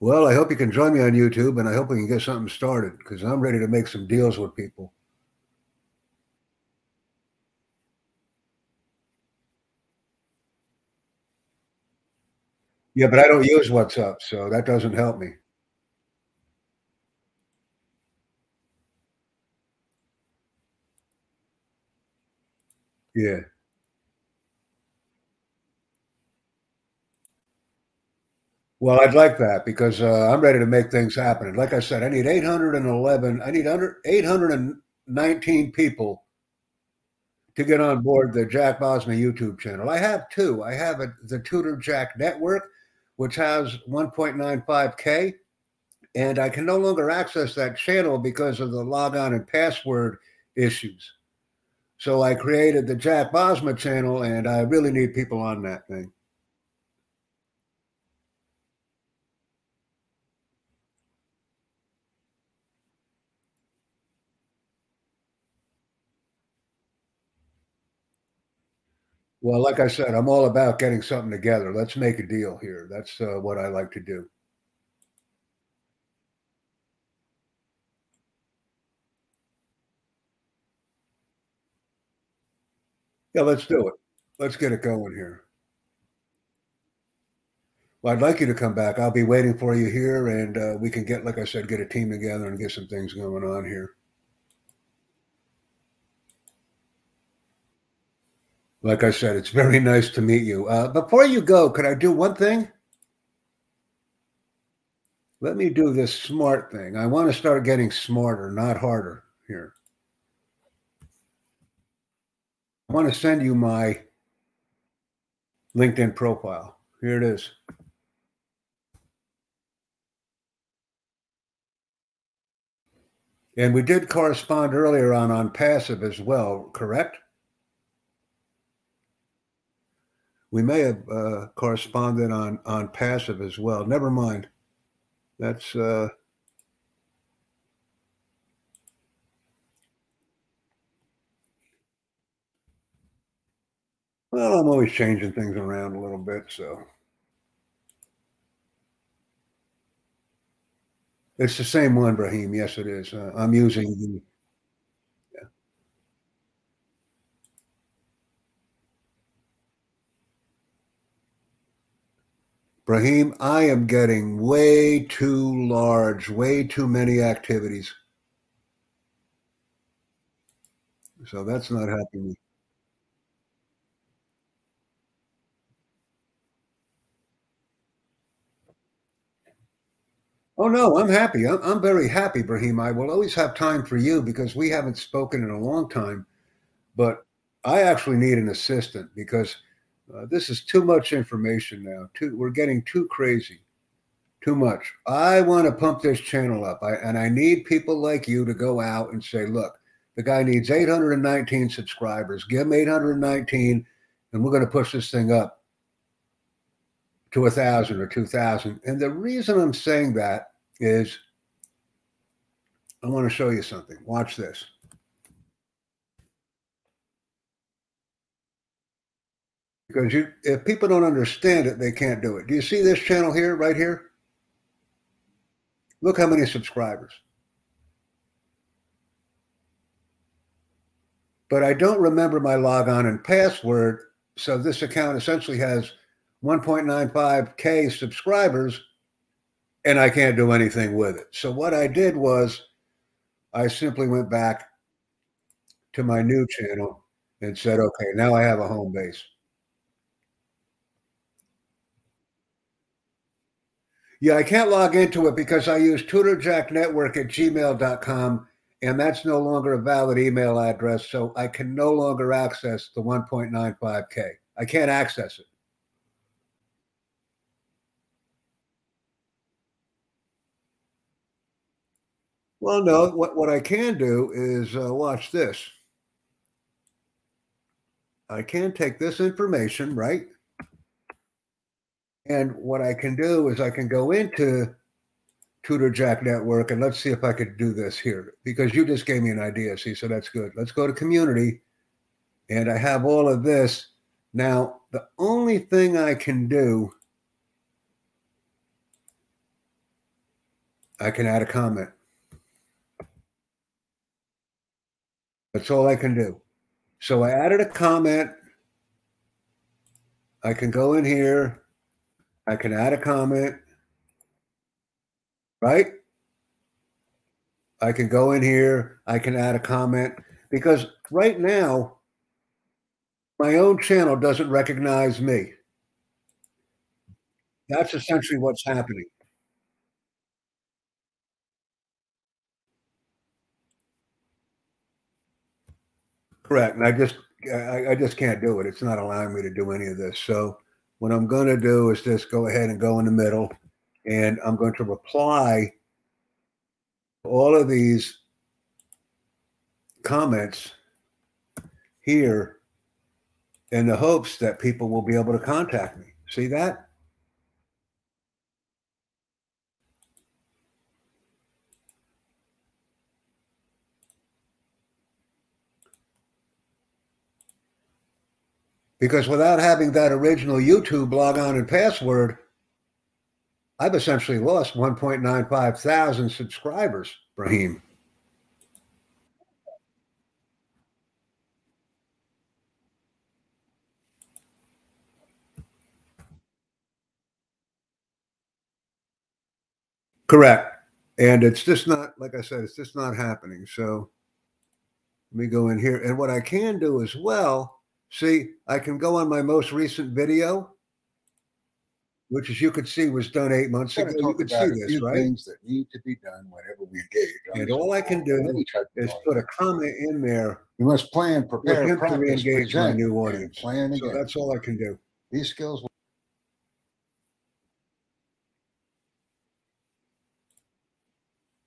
Well, I hope you can join me on YouTube and I hope we can get something started because I'm ready to make some deals with people. Yeah, but I don't use WhatsApp, so that doesn't help me. Yeah. Well, I'd like that because uh, I'm ready to make things happen. Like I said, I need 811, I need under 819 people to get on board the Jack Bosma YouTube channel. I have two. I have a, the Tutor Jack Network, which has 1.95K, and I can no longer access that channel because of the logon and password issues. So I created the Jack Bosma channel, and I really need people on that thing. Well, like I said, I'm all about getting something together. Let's make a deal here. That's uh, what I like to do. Yeah, let's do it. Let's get it going here. Well, I'd like you to come back. I'll be waiting for you here, and uh, we can get, like I said, get a team together and get some things going on here. Like I said, it's very nice to meet you. Uh, before you go, could I do one thing? Let me do this smart thing. I want to start getting smarter, not harder here. I want to send you my LinkedIn profile. Here it is. And we did correspond earlier on on passive as well, correct? We may have uh, corresponded on on passive as well. Never mind. That's uh, well, I'm always changing things around a little bit, so it's the same one, Brahim. Yes, it is. Uh, I'm using the Brahim, I am getting way too large, way too many activities. So that's not me. Oh no, I'm happy. I'm, I'm very happy, Brahim. I will always have time for you because we haven't spoken in a long time. But I actually need an assistant because uh, this is too much information now. Too, we're getting too crazy, too much. I want to pump this channel up, I, and I need people like you to go out and say, "Look, the guy needs 819 subscribers. Give him 819, and we're going to push this thing up to a thousand or two thousand." And the reason I'm saying that is, I want to show you something. Watch this. Because you if people don't understand it, they can't do it. Do you see this channel here, right here? Look how many subscribers. But I don't remember my logon and password, so this account essentially has 1.95k subscribers, and I can't do anything with it. So what I did was, I simply went back to my new channel and said, okay, now I have a home base. Yeah, I can't log into it because I use tutorjacknetwork at gmail.com and that's no longer a valid email address. So I can no longer access the 1.95K. I can't access it. Well, no, what, what I can do is uh, watch this. I can take this information, right? And what I can do is I can go into Tutor Jack Network and let's see if I could do this here because you just gave me an idea. See, so that's good. Let's go to community and I have all of this. Now, the only thing I can do I can add a comment. That's all I can do. So I added a comment. I can go in here. I can add a comment. Right? I can go in here. I can add a comment because right now, my own channel doesn't recognize me. That's essentially what's happening. Correct. And I just I, I just can't do it. It's not allowing me to do any of this. So what I'm going to do is just go ahead and go in the middle and I'm going to reply all of these comments here in the hopes that people will be able to contact me. See that? Because without having that original YouTube logon and password, I've essentially lost 1.95 thousand subscribers, Brahim. Correct. And it's just not, like I said, it's just not happening. So let me go in here. And what I can do as well See, I can go on my most recent video, which as you could see was done eight months ago. You could see this, right? Things that need to be done whenever we engage. And all I can do is put a comment in there. We must plan, prepare, him to practice, re-engage my present, new audience. Plan So that's all I can do. These skills.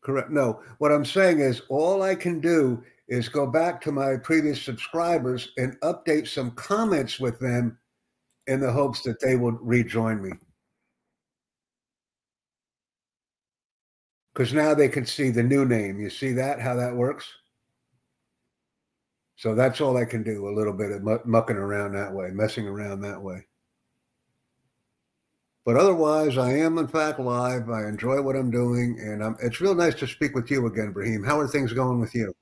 Correct. No, what I'm saying is all I can do is go back to my previous subscribers and update some comments with them in the hopes that they will rejoin me. Because now they can see the new name. You see that, how that works? So that's all I can do, a little bit of mucking around that way, messing around that way. But otherwise, I am in fact live. I enjoy what I'm doing, and I'm, it's real nice to speak with you again, Brahim. How are things going with you?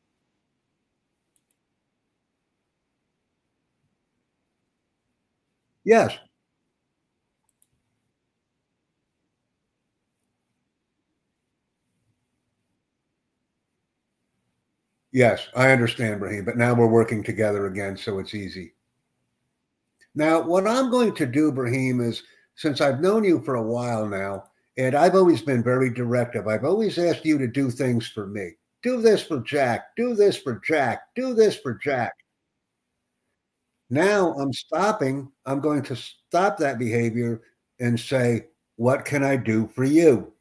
Yes. Yes, I understand, Brahim, but now we're working together again, so it's easy. Now, what I'm going to do, Brahim, is since I've known you for a while now, and I've always been very directive, I've always asked you to do things for me. Do this for Jack, do this for Jack, do this for Jack. Now I'm stopping. I'm going to stop that behavior and say, What can I do for you?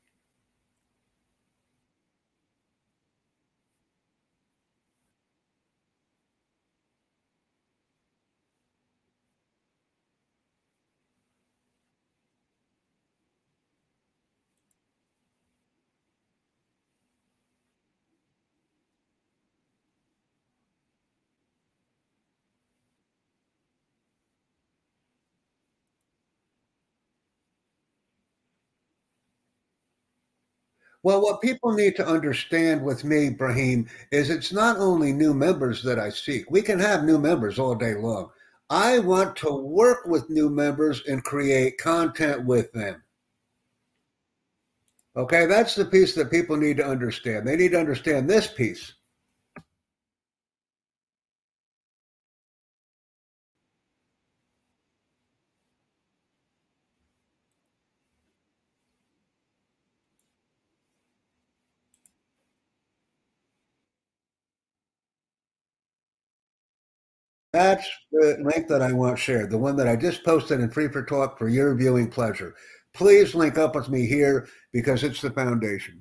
Well, what people need to understand with me, Brahim, is it's not only new members that I seek. We can have new members all day long. I want to work with new members and create content with them. Okay, that's the piece that people need to understand. They need to understand this piece. That's the link that I want shared, the one that I just posted in Free for Talk for your viewing pleasure. Please link up with me here because it's the foundation.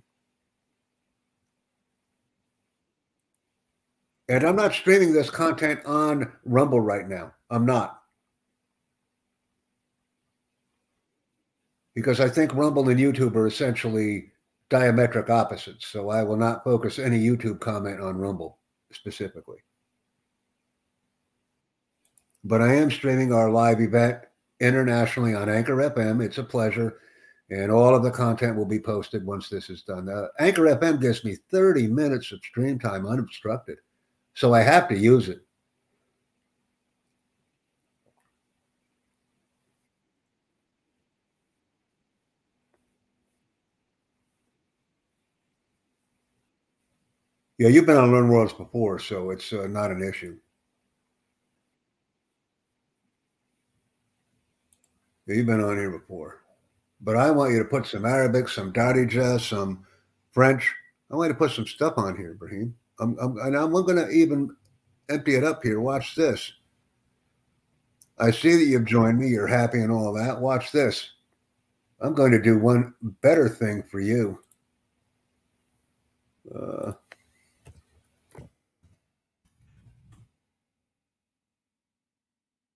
And I'm not streaming this content on Rumble right now. I'm not. Because I think Rumble and YouTube are essentially diametric opposites. So I will not focus any YouTube comment on Rumble specifically. But I am streaming our live event internationally on Anchor FM. It's a pleasure. and all of the content will be posted once this is done. Uh, Anchor FM gives me 30 minutes of stream time unobstructed, so I have to use it. Yeah, you've been on Learn Worlds before, so it's uh, not an issue. You've been on here before. But I want you to put some Arabic, some Darija, some French. I want you to put some stuff on here, Brahim. I'm, I'm, and I'm going to even empty it up here. Watch this. I see that you've joined me. You're happy and all that. Watch this. I'm going to do one better thing for you. Uh,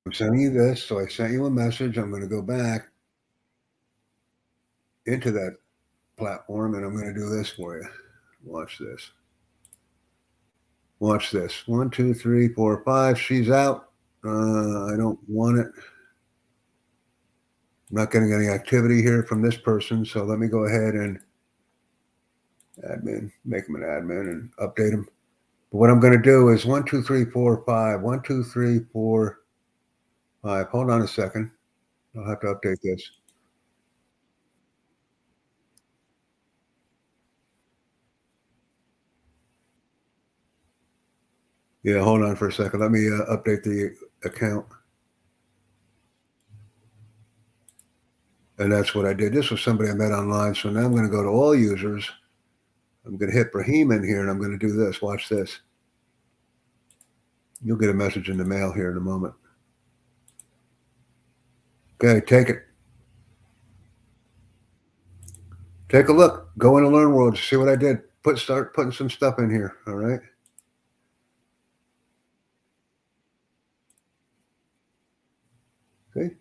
I'm sending you this. So I sent you a message. I'm going to go back into that platform and I'm going to do this for you. Watch this. Watch this. One, two, three, four, five. She's out. Uh, I don't want it. I'm not getting any activity here from this person. So let me go ahead and admin, make him an admin and update him. But what I'm going to do is one, two, three, four, five. One, two, three, four, five. Hold on a second. I'll have to update this. Yeah, hold on for a second. Let me uh, update the account. And that's what I did. This was somebody I met online. So now I'm going to go to all users. I'm going to hit Brahim in here and I'm going to do this. Watch this. You'll get a message in the mail here in a moment. Okay, take it. Take a look. Go into Learn World. See what I did. Put start putting some stuff in here. All right. Okay.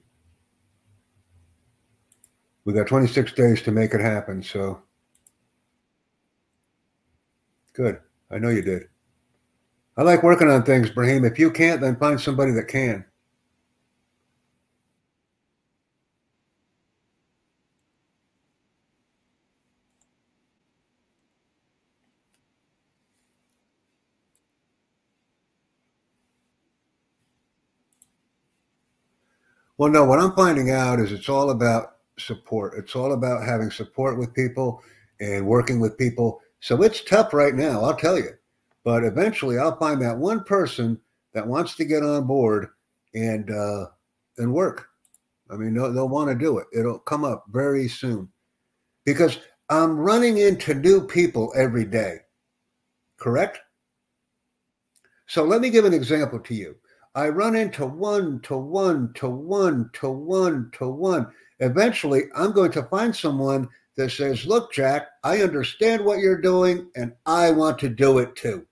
We got 26 days to make it happen. So good. I know you did. I like working on things, Brahim. If you can't, then find somebody that can. Well, no, what I'm finding out is it's all about support. It's all about having support with people and working with people. So it's tough right now, I'll tell you. But eventually I'll find that one person that wants to get on board and uh, and work. I mean, they'll, they'll want to do it. It'll come up very soon because I'm running into new people every day. Correct? So let me give an example to you. I run into one to one to one to one to one. Eventually, I'm going to find someone that says, Look, Jack, I understand what you're doing and I want to do it too.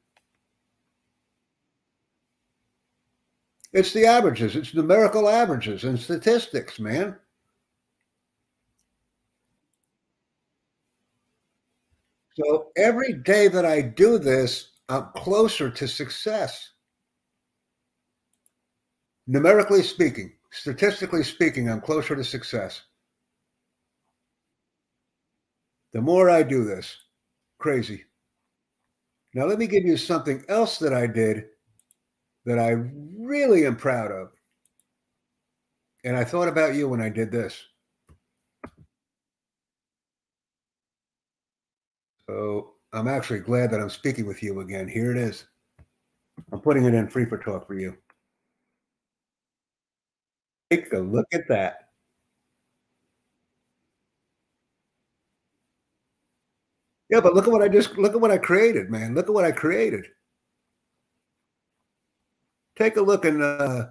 It's the averages, it's numerical averages and statistics, man. So every day that I do this, I'm closer to success numerically speaking, statistically speaking, I'm closer to success. The more I do this, crazy. Now, let me give you something else that I did that I really am proud of. And I thought about you when I did this. So I'm actually glad that I'm speaking with you again. Here it is. I'm putting it in free for talk for you. Take a look at that. Yeah, but look at what I just look at what I created, man. Look at what I created. Take a look and uh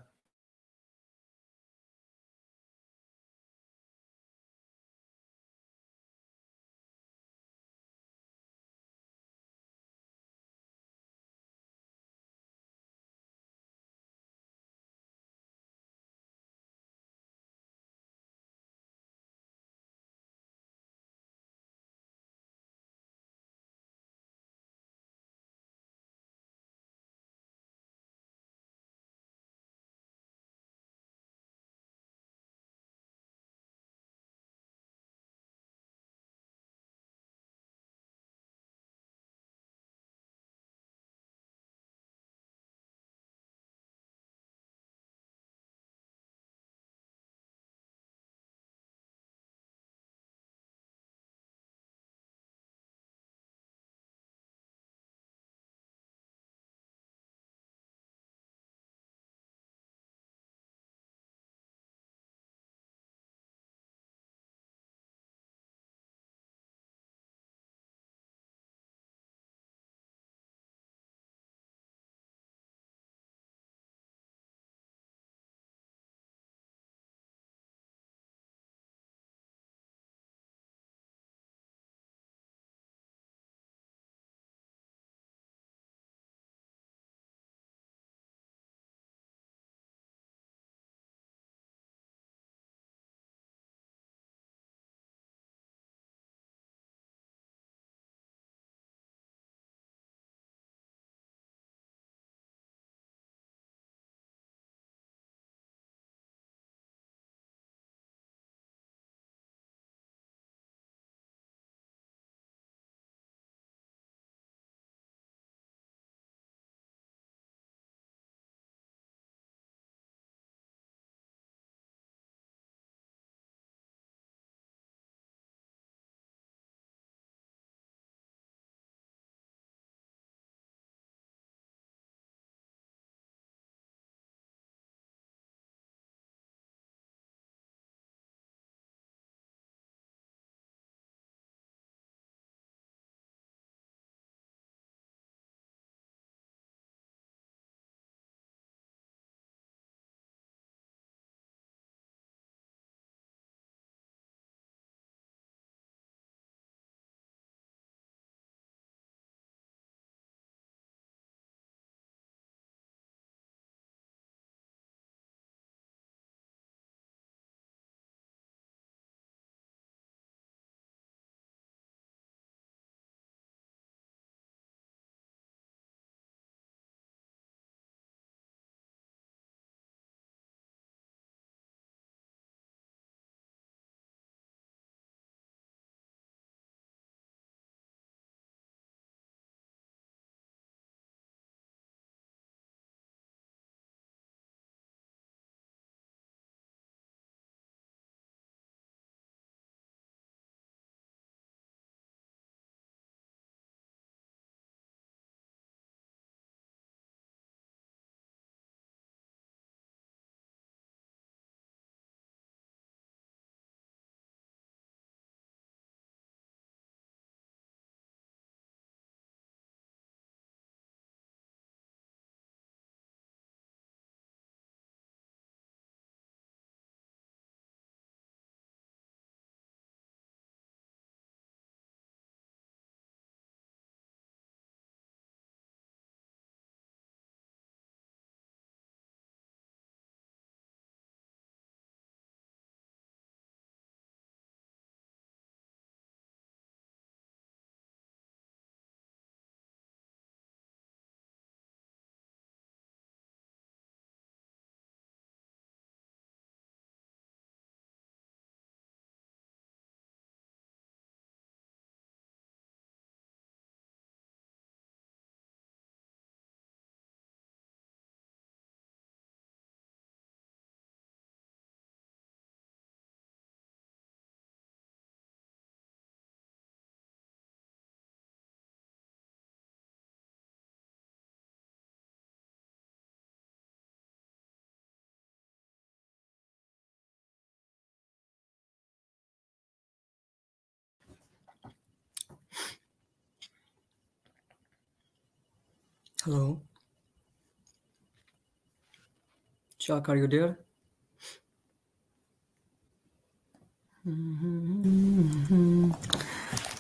Hello. Chuck, are you there? Mm-hmm.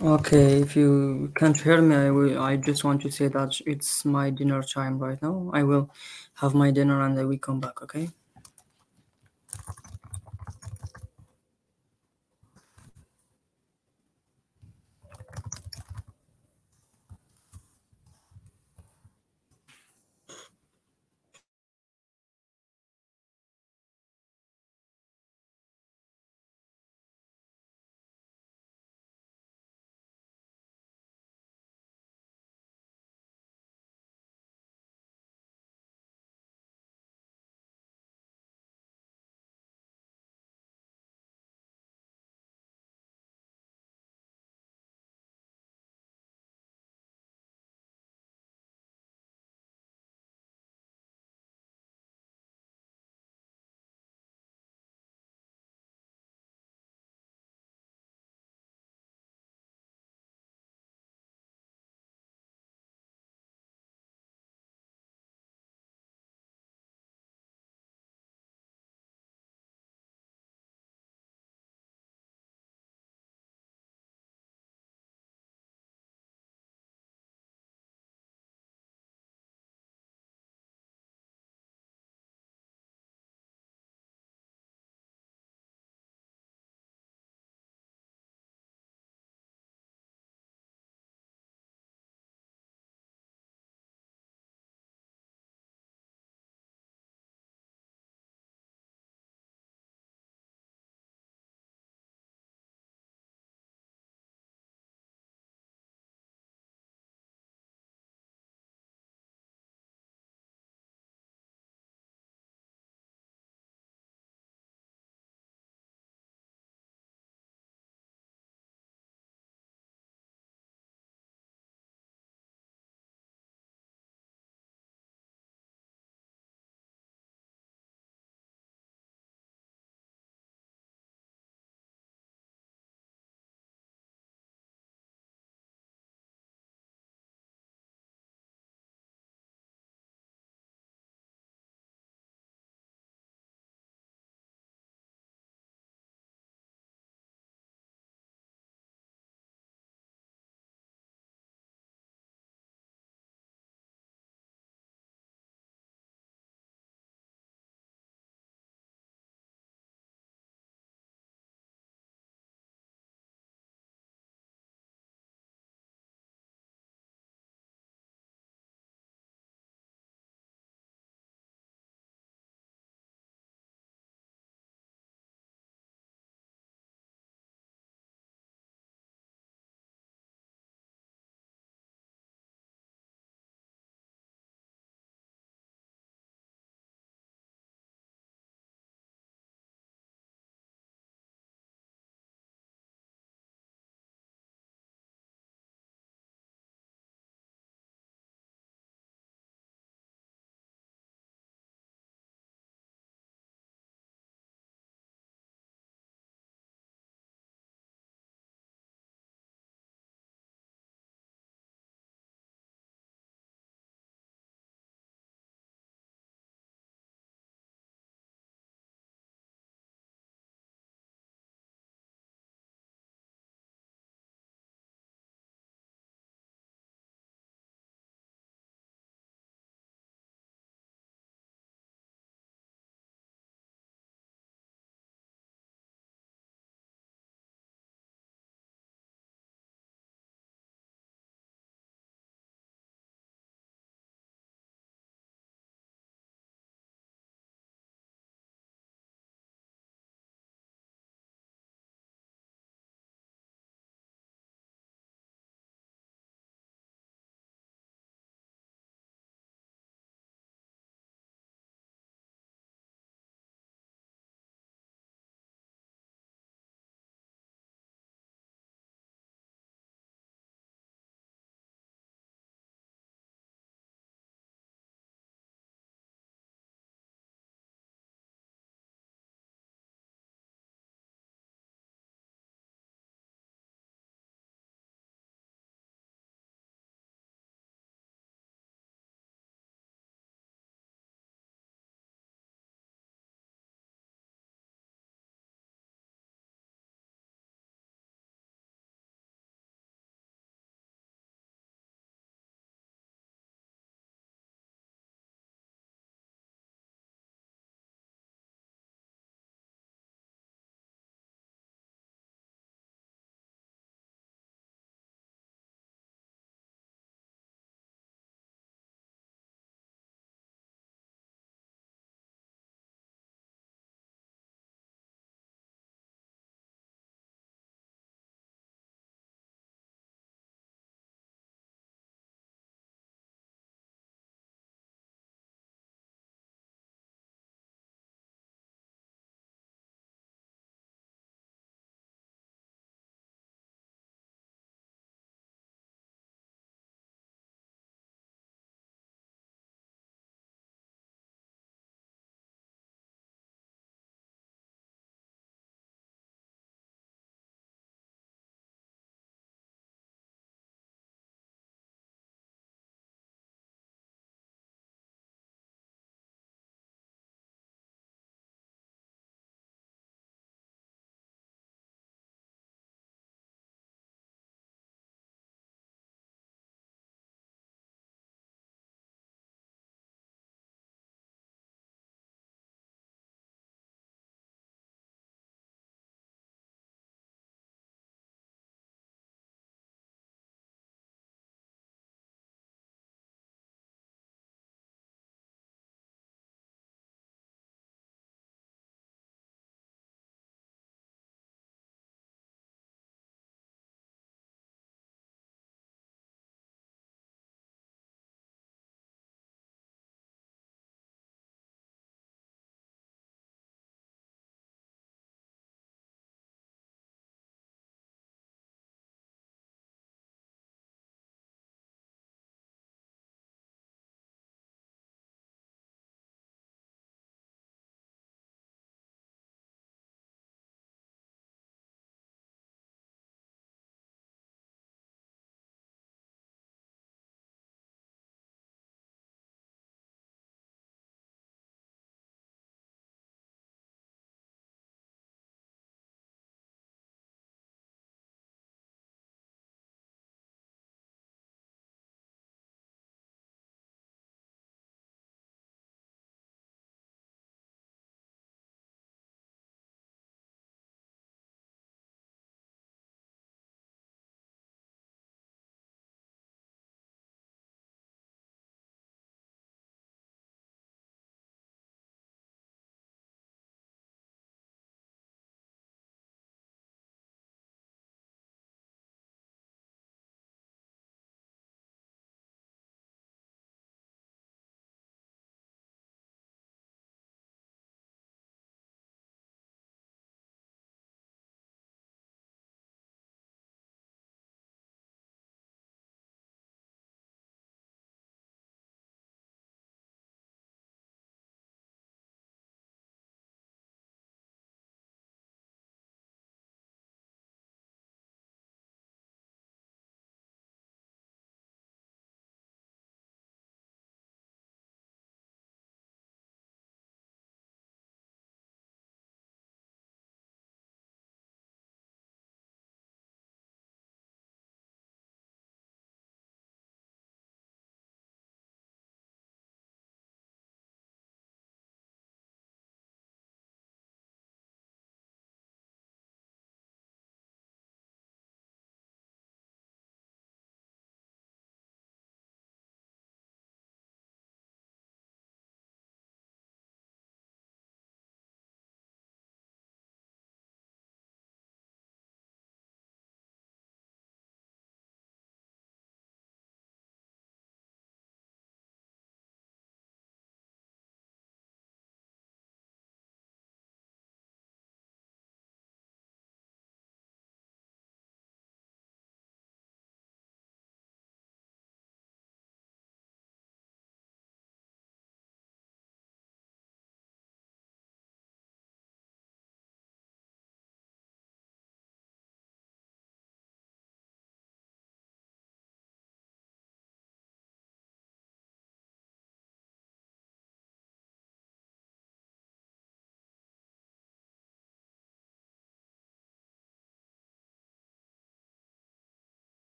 Okay, if you can't hear me, I will. I just want to say that it's my dinner time right now. I will have my dinner and then we come back. Okay.